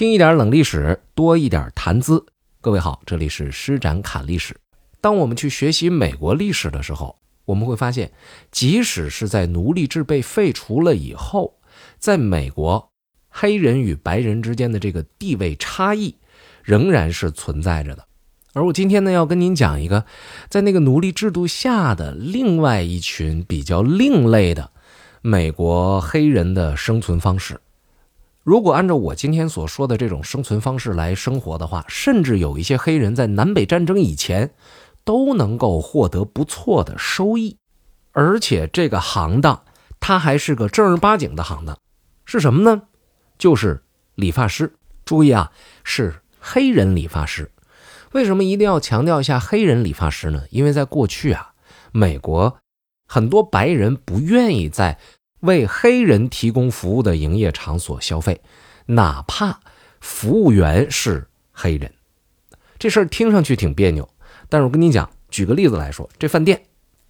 听一点冷历史，多一点谈资。各位好，这里是施展侃历史。当我们去学习美国历史的时候，我们会发现，即使是在奴隶制被废除了以后，在美国，黑人与白人之间的这个地位差异仍然是存在着的。而我今天呢，要跟您讲一个，在那个奴隶制度下的另外一群比较另类的美国黑人的生存方式。如果按照我今天所说的这种生存方式来生活的话，甚至有一些黑人在南北战争以前都能够获得不错的收益，而且这个行当它还是个正儿八经的行当，是什么呢？就是理发师。注意啊，是黑人理发师。为什么一定要强调一下黑人理发师呢？因为在过去啊，美国很多白人不愿意在。为黑人提供服务的营业场所消费，哪怕服务员是黑人，这事儿听上去挺别扭。但是我跟你讲，举个例子来说，这饭店，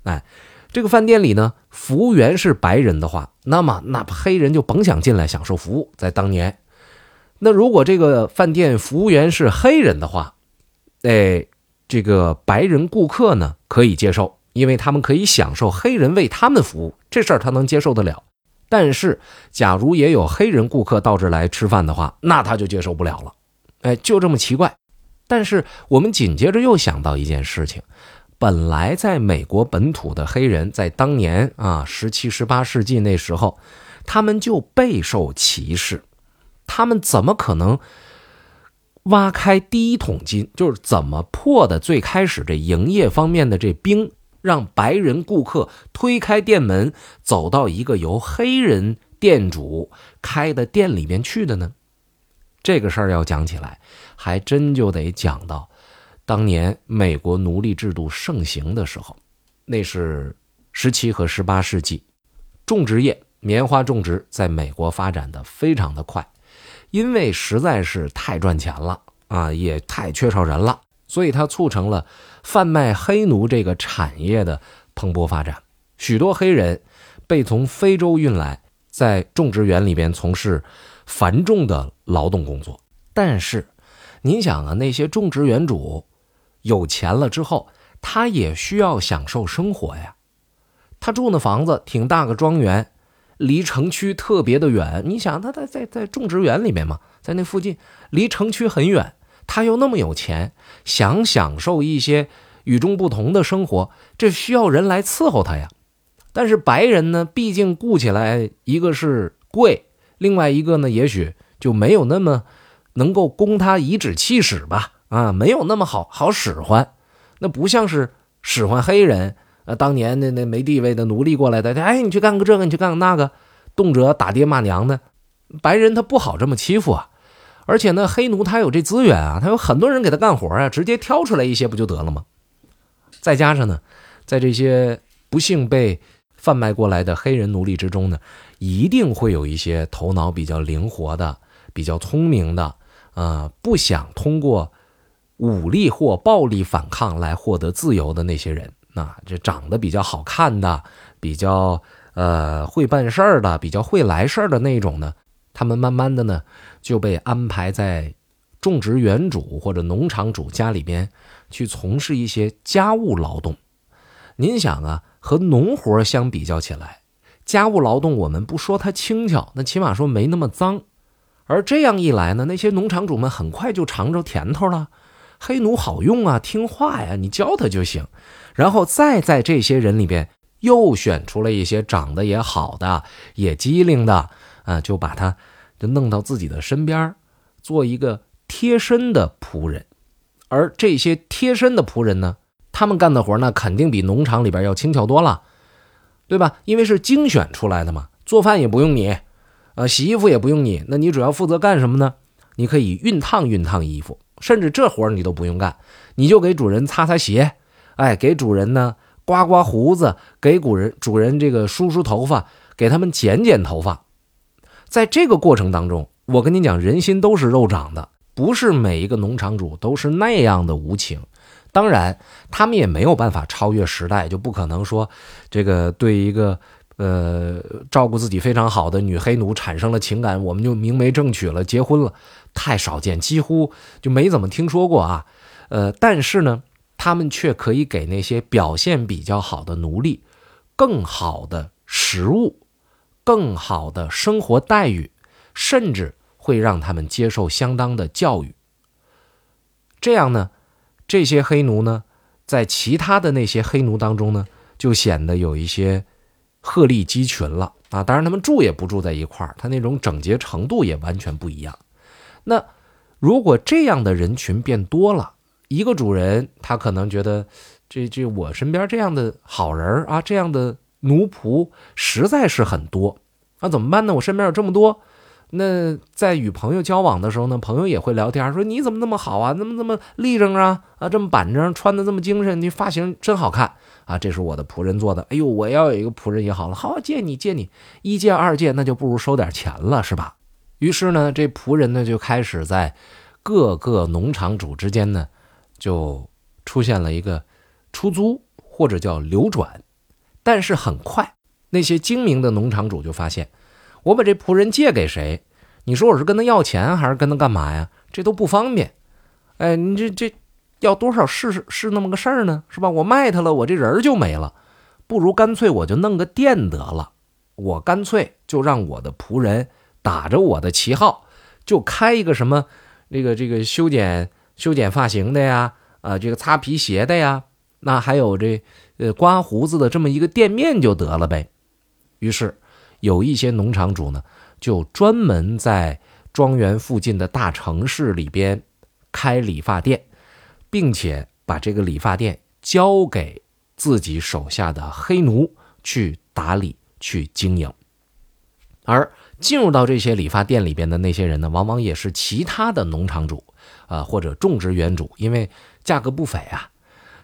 哎，这个饭店里呢，服务员是白人的话，那么那黑人就甭想进来享受服务。在当年，那如果这个饭店服务员是黑人的话，哎，这个白人顾客呢可以接受。因为他们可以享受黑人为他们服务，这事儿他能接受得了。但是，假如也有黑人顾客到这来吃饭的话，那他就接受不了了。哎，就这么奇怪。但是我们紧接着又想到一件事情：本来在美国本土的黑人，在当年啊，十七、十八世纪那时候，他们就备受歧视。他们怎么可能挖开第一桶金？就是怎么破的？最开始这营业方面的这冰。让白人顾客推开店门，走到一个由黑人店主开的店里面去的呢？这个事儿要讲起来，还真就得讲到当年美国奴隶制度盛行的时候。那是十七和十八世纪，种植业棉花种植在美国发展的非常的快，因为实在是太赚钱了啊，也太缺少人了。所以它促成了贩卖黑奴这个产业的蓬勃发展，许多黑人被从非洲运来，在种植园里边从事繁重的劳动工作。但是，您想啊，那些种植园主有钱了之后，他也需要享受生活呀。他住那房子挺大个庄园，离城区特别的远。你想，他在在在种植园里面嘛，在那附近，离城区很远。他又那么有钱，想享受一些与众不同的生活，这需要人来伺候他呀。但是白人呢，毕竟雇起来一个是贵，另外一个呢，也许就没有那么能够供他颐指气使吧。啊，没有那么好好使唤，那不像是使唤黑人。呃，当年那那没地位的奴隶过来的，哎，你去干个这个，你去干个那个，动辄打爹骂娘的，白人他不好这么欺负啊。而且呢，黑奴他有这资源啊，他有很多人给他干活啊，直接挑出来一些不就得了吗？再加上呢，在这些不幸被贩卖过来的黑人奴隶之中呢，一定会有一些头脑比较灵活的、比较聪明的，呃，不想通过武力或暴力反抗来获得自由的那些人。那这长得比较好看的、比较呃会办事儿的、比较会来事儿的那种呢？他们慢慢的呢，就被安排在种植园主或者农场主家里边去从事一些家务劳动。您想啊，和农活相比较起来，家务劳动我们不说它轻巧，那起码说没那么脏。而这样一来呢，那些农场主们很快就尝着甜头了。黑奴好用啊，听话呀，你教他就行。然后再在这些人里边又选出了一些长得也好的、也机灵的。啊，就把他就弄到自己的身边，做一个贴身的仆人。而这些贴身的仆人呢，他们干的活呢，肯定比农场里边要轻巧多了，对吧？因为是精选出来的嘛，做饭也不用你，呃，洗衣服也不用你，那你主要负责干什么呢？你可以熨烫熨烫衣服，甚至这活你都不用干，你就给主人擦擦鞋，哎，给主人呢刮刮胡子，给主人主人这个梳梳头发，给他们剪剪头发。在这个过程当中，我跟你讲，人心都是肉长的，不是每一个农场主都是那样的无情。当然，他们也没有办法超越时代，就不可能说这个对一个呃，照顾自己非常好的女黑奴产生了情感，我们就明媒正娶了，结婚了，太少见，几乎就没怎么听说过啊。呃，但是呢，他们却可以给那些表现比较好的奴隶更好的食物、更好的生活待遇，甚至会让他们接受相当的教育。这样呢，这些黑奴呢，在其他的那些黑奴当中呢，就显得有一些。鹤立鸡群了啊！当然，他们住也不住在一块儿，他那种整洁程度也完全不一样。那如果这样的人群变多了，一个主人他可能觉得，这这我身边这样的好人啊，这样的奴仆实在是很多，那怎么办呢？我身边有这么多。那在与朋友交往的时候呢，朋友也会聊天，说你怎么那么好啊？怎么那么立正啊？啊，这么板正，穿的这么精神，你发型真好看啊！这是我的仆人做的。哎呦，我要有一个仆人也好了，好借你借你，一借二借，那就不如收点钱了，是吧？于是呢，这仆人呢就开始在各个农场主之间呢，就出现了一个出租或者叫流转。但是很快，那些精明的农场主就发现。我把这仆人借给谁？你说我是跟他要钱，还是跟他干嘛呀？这都不方便。哎，你这这要多少是是那么个事儿呢？是吧？我卖他了，我这人就没了。不如干脆我就弄个店得了。我干脆就让我的仆人打着我的旗号，就开一个什么这个这个修剪修剪发型的呀，啊，这个擦皮鞋的呀，那还有这呃刮胡子的这么一个店面就得了呗。于是。有一些农场主呢，就专门在庄园附近的大城市里边开理发店，并且把这个理发店交给自己手下的黑奴去打理、去经营。而进入到这些理发店里边的那些人呢，往往也是其他的农场主啊，或者种植园主，因为价格不菲啊。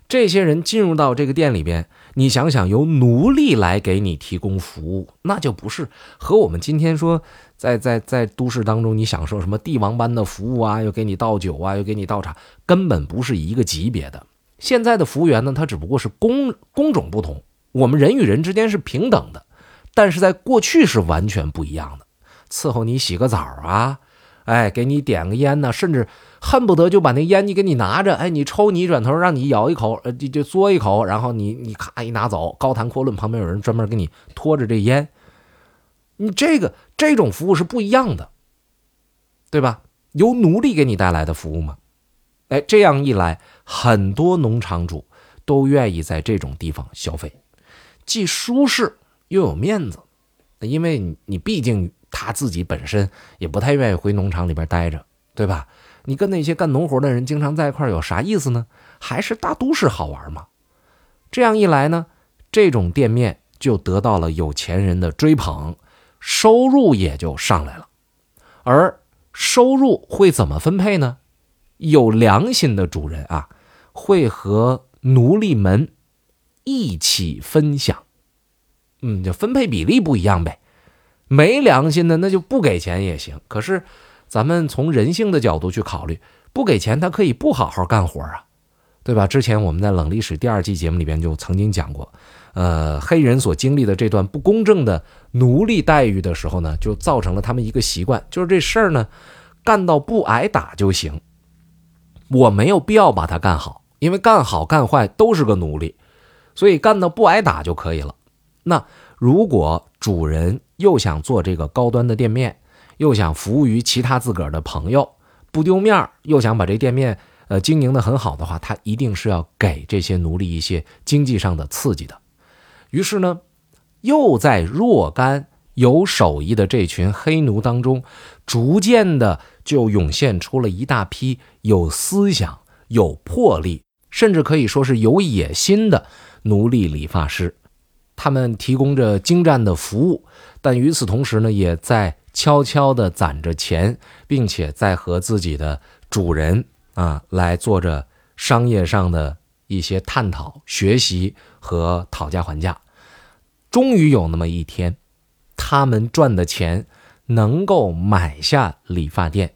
这些人进入到这个店里边。你想想，由奴隶来给你提供服务，那就不是和我们今天说在在在都市当中你享受什么帝王般的服务啊，又给你倒酒啊，又给你倒茶，根本不是一个级别的。现在的服务员呢，他只不过是工工种不同，我们人与人之间是平等的，但是在过去是完全不一样的。伺候你洗个澡啊。哎，给你点个烟呢，甚至恨不得就把那烟你给你拿着，哎，你抽你转头让你咬一口，呃，就就嘬一口，然后你你咔一拿走，高谈阔论，旁边有人专门给你拖着这烟，你这个这种服务是不一样的，对吧？由奴隶给你带来的服务嘛，哎，这样一来，很多农场主都愿意在这种地方消费，既舒适又有面子，因为你毕竟。他自己本身也不太愿意回农场里边待着，对吧？你跟那些干农活的人经常在一块有啥意思呢？还是大都市好玩吗？这样一来呢，这种店面就得到了有钱人的追捧，收入也就上来了。而收入会怎么分配呢？有良心的主人啊，会和奴隶们一起分享。嗯，就分配比例不一样呗。没良心的那就不给钱也行，可是咱们从人性的角度去考虑，不给钱他可以不好好干活啊，对吧？之前我们在冷历史第二季节目里边就曾经讲过，呃，黑人所经历的这段不公正的奴隶待遇的时候呢，就造成了他们一个习惯，就是这事儿呢干到不挨打就行，我没有必要把它干好，因为干好干坏都是个奴隶，所以干到不挨打就可以了。那如果主人又想做这个高端的店面，又想服务于其他自个儿的朋友，不丢面儿又想把这店面呃经营的很好的话，他一定是要给这些奴隶一些经济上的刺激的。于是呢，又在若干有手艺的这群黑奴当中，逐渐的就涌现出了一大批有思想、有魄力，甚至可以说是有野心的奴隶理发师。他们提供着精湛的服务，但与此同时呢，也在悄悄地攒着钱，并且在和自己的主人啊来做着商业上的一些探讨、学习和讨价还价。终于有那么一天，他们赚的钱能够买下理发店，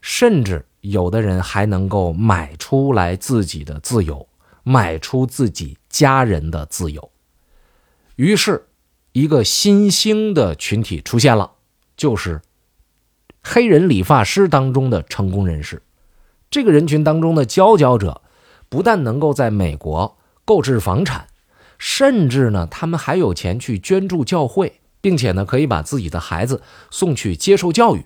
甚至有的人还能够买出来自己的自由，买出自己家人的自由。于是，一个新兴的群体出现了，就是黑人理发师当中的成功人士。这个人群当中的佼佼者，不但能够在美国购置房产，甚至呢，他们还有钱去捐助教会，并且呢，可以把自己的孩子送去接受教育。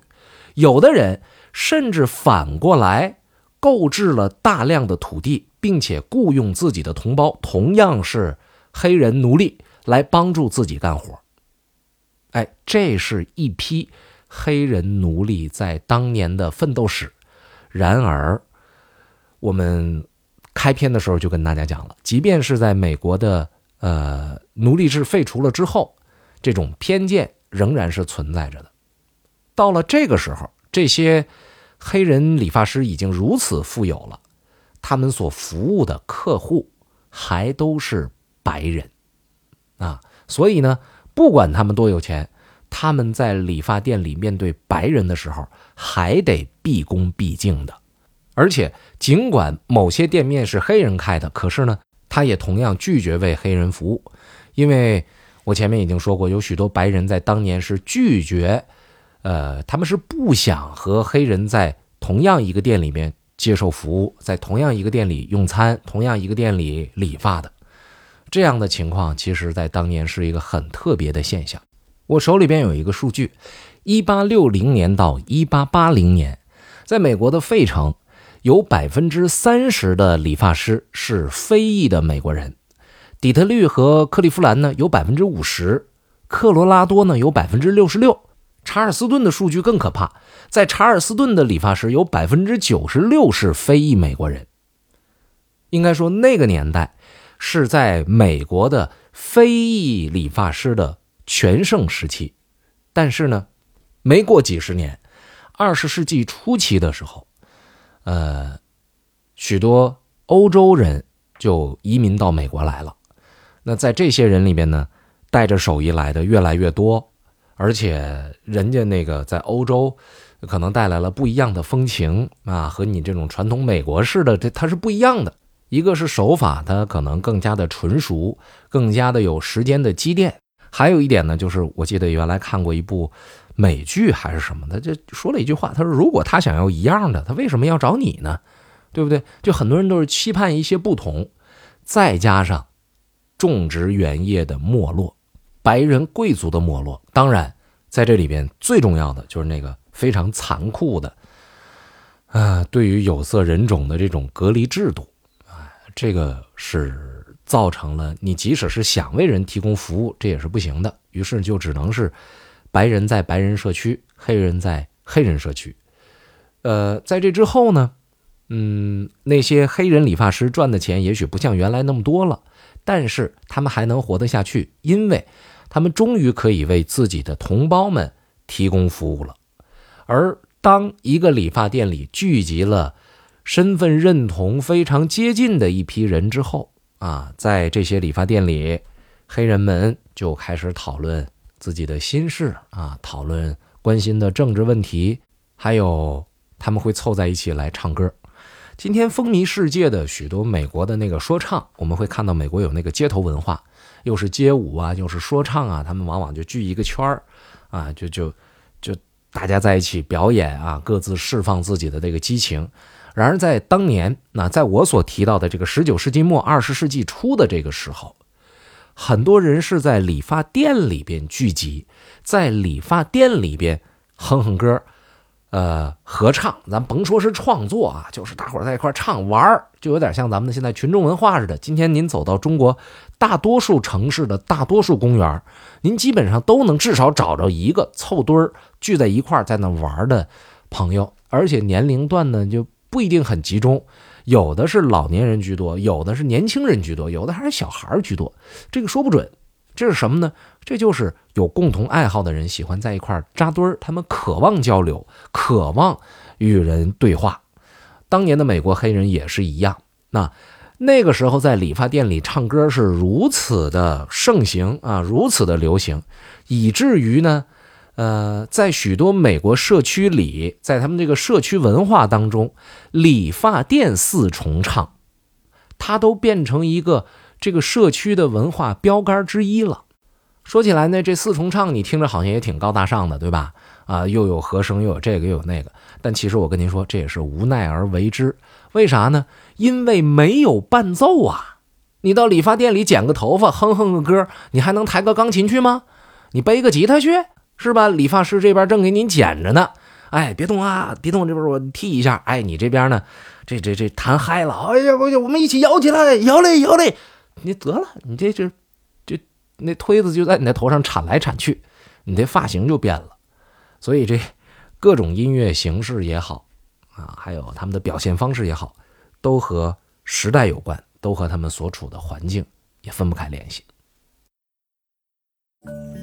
有的人甚至反过来购置了大量的土地，并且雇佣自己的同胞，同样是黑人奴隶。来帮助自己干活，哎，这是一批黑人奴隶在当年的奋斗史。然而，我们开篇的时候就跟大家讲了，即便是在美国的呃奴隶制废除了之后，这种偏见仍然是存在着的。到了这个时候，这些黑人理发师已经如此富有了，他们所服务的客户还都是白人。啊，所以呢，不管他们多有钱，他们在理发店里面对白人的时候，还得毕恭毕敬的。而且，尽管某些店面是黑人开的，可是呢，他也同样拒绝为黑人服务，因为我前面已经说过，有许多白人在当年是拒绝，呃，他们是不想和黑人在同样一个店里面接受服务，在同样一个店里用餐，同样一个店里理发的。这样的情况，其实在当年是一个很特别的现象。我手里边有一个数据：一八六零年到一八八零年，在美国的费城，有百分之三十的理发师是非裔的美国人；底特律和克利夫兰呢有百分之五十，科罗拉多呢有百分之六十六。查尔斯顿的数据更可怕，在查尔斯顿的理发师有百分之九十六是非裔美国人。应该说那个年代。是在美国的非裔理发师的全盛时期，但是呢，没过几十年，二十世纪初期的时候，呃，许多欧洲人就移民到美国来了。那在这些人里边呢，带着手艺来的越来越多，而且人家那个在欧洲可能带来了不一样的风情啊，和你这种传统美国式的这它是不一样的。一个是手法，它可能更加的纯熟，更加的有时间的积淀。还有一点呢，就是我记得原来看过一部美剧还是什么的，就说了一句话，他说：“如果他想要一样的，他为什么要找你呢？对不对？”就很多人都是期盼一些不同，再加上种植园业的没落，白人贵族的没落，当然在这里边最重要的就是那个非常残酷的啊，对于有色人种的这种隔离制度。这个是造成了你即使是想为人提供服务，这也是不行的。于是就只能是白人在白人社区，黑人在黑人社区。呃，在这之后呢，嗯，那些黑人理发师赚的钱也许不像原来那么多了，但是他们还能活得下去，因为他们终于可以为自己的同胞们提供服务了。而当一个理发店里聚集了，身份认同非常接近的一批人之后啊，在这些理发店里，黑人们就开始讨论自己的心事啊，讨论关心的政治问题，还有他们会凑在一起来唱歌。今天风靡世界的许多美国的那个说唱，我们会看到美国有那个街头文化，又是街舞啊，又是说唱啊，他们往往就聚一个圈儿啊，就就就大家在一起表演啊，各自释放自己的这个激情。然而，在当年，那在我所提到的这个十九世纪末、二十世纪初的这个时候，很多人是在理发店里边聚集，在理发店里边哼哼歌，呃，合唱。咱甭说是创作啊，就是大伙在一块唱玩儿，就有点像咱们的现在群众文化似的。今天您走到中国大多数城市的大多数公园，您基本上都能至少找着一个凑堆儿聚在一块在那玩的朋友，而且年龄段呢就。不一定很集中，有的是老年人居多，有的是年轻人居多，有的还是小孩居多，这个说不准。这是什么呢？这就是有共同爱好的人喜欢在一块扎堆儿，他们渴望交流，渴望与人对话。当年的美国黑人也是一样。那那个时候在理发店里唱歌是如此的盛行啊，如此的流行，以至于呢。呃，在许多美国社区里，在他们这个社区文化当中，理发店四重唱，它都变成一个这个社区的文化标杆之一了。说起来呢，这四重唱你听着好像也挺高大上的，对吧？啊，又有和声，又有这个，又有那个。但其实我跟您说，这也是无奈而为之。为啥呢？因为没有伴奏啊！你到理发店里剪个头发，哼哼个歌，你还能抬个钢琴去吗？你背个吉他去，是吧？理发师这边正给您剪着呢。哎，别动啊，别动，这边我剃一下。哎，你这边呢？这这这弹嗨了。哎呀，我我们一起摇起来，摇嘞摇嘞。你得了，你这这这那推子就在你的头上铲来铲去，你这发型就变了。所以这各种音乐形式也好啊，还有他们的表现方式也好，都和时代有关，都和他们所处的环境也分不开联系。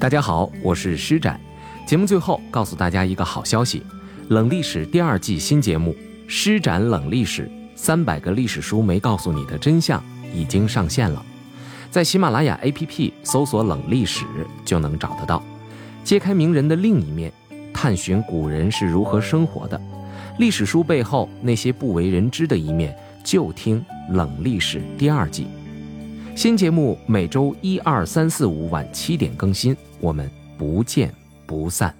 大家好，我是施展。节目最后告诉大家一个好消息：冷历史第二季新节目《施展冷历史》，三百个历史书没告诉你的真相已经上线了，在喜马拉雅 APP 搜索“冷历史”就能找得到。揭开名人的另一面，探寻古人是如何生活的，历史书背后那些不为人知的一面，就听《冷历史》第二季。新节目每周一、二、三、四、五晚七点更新，我们不见不散。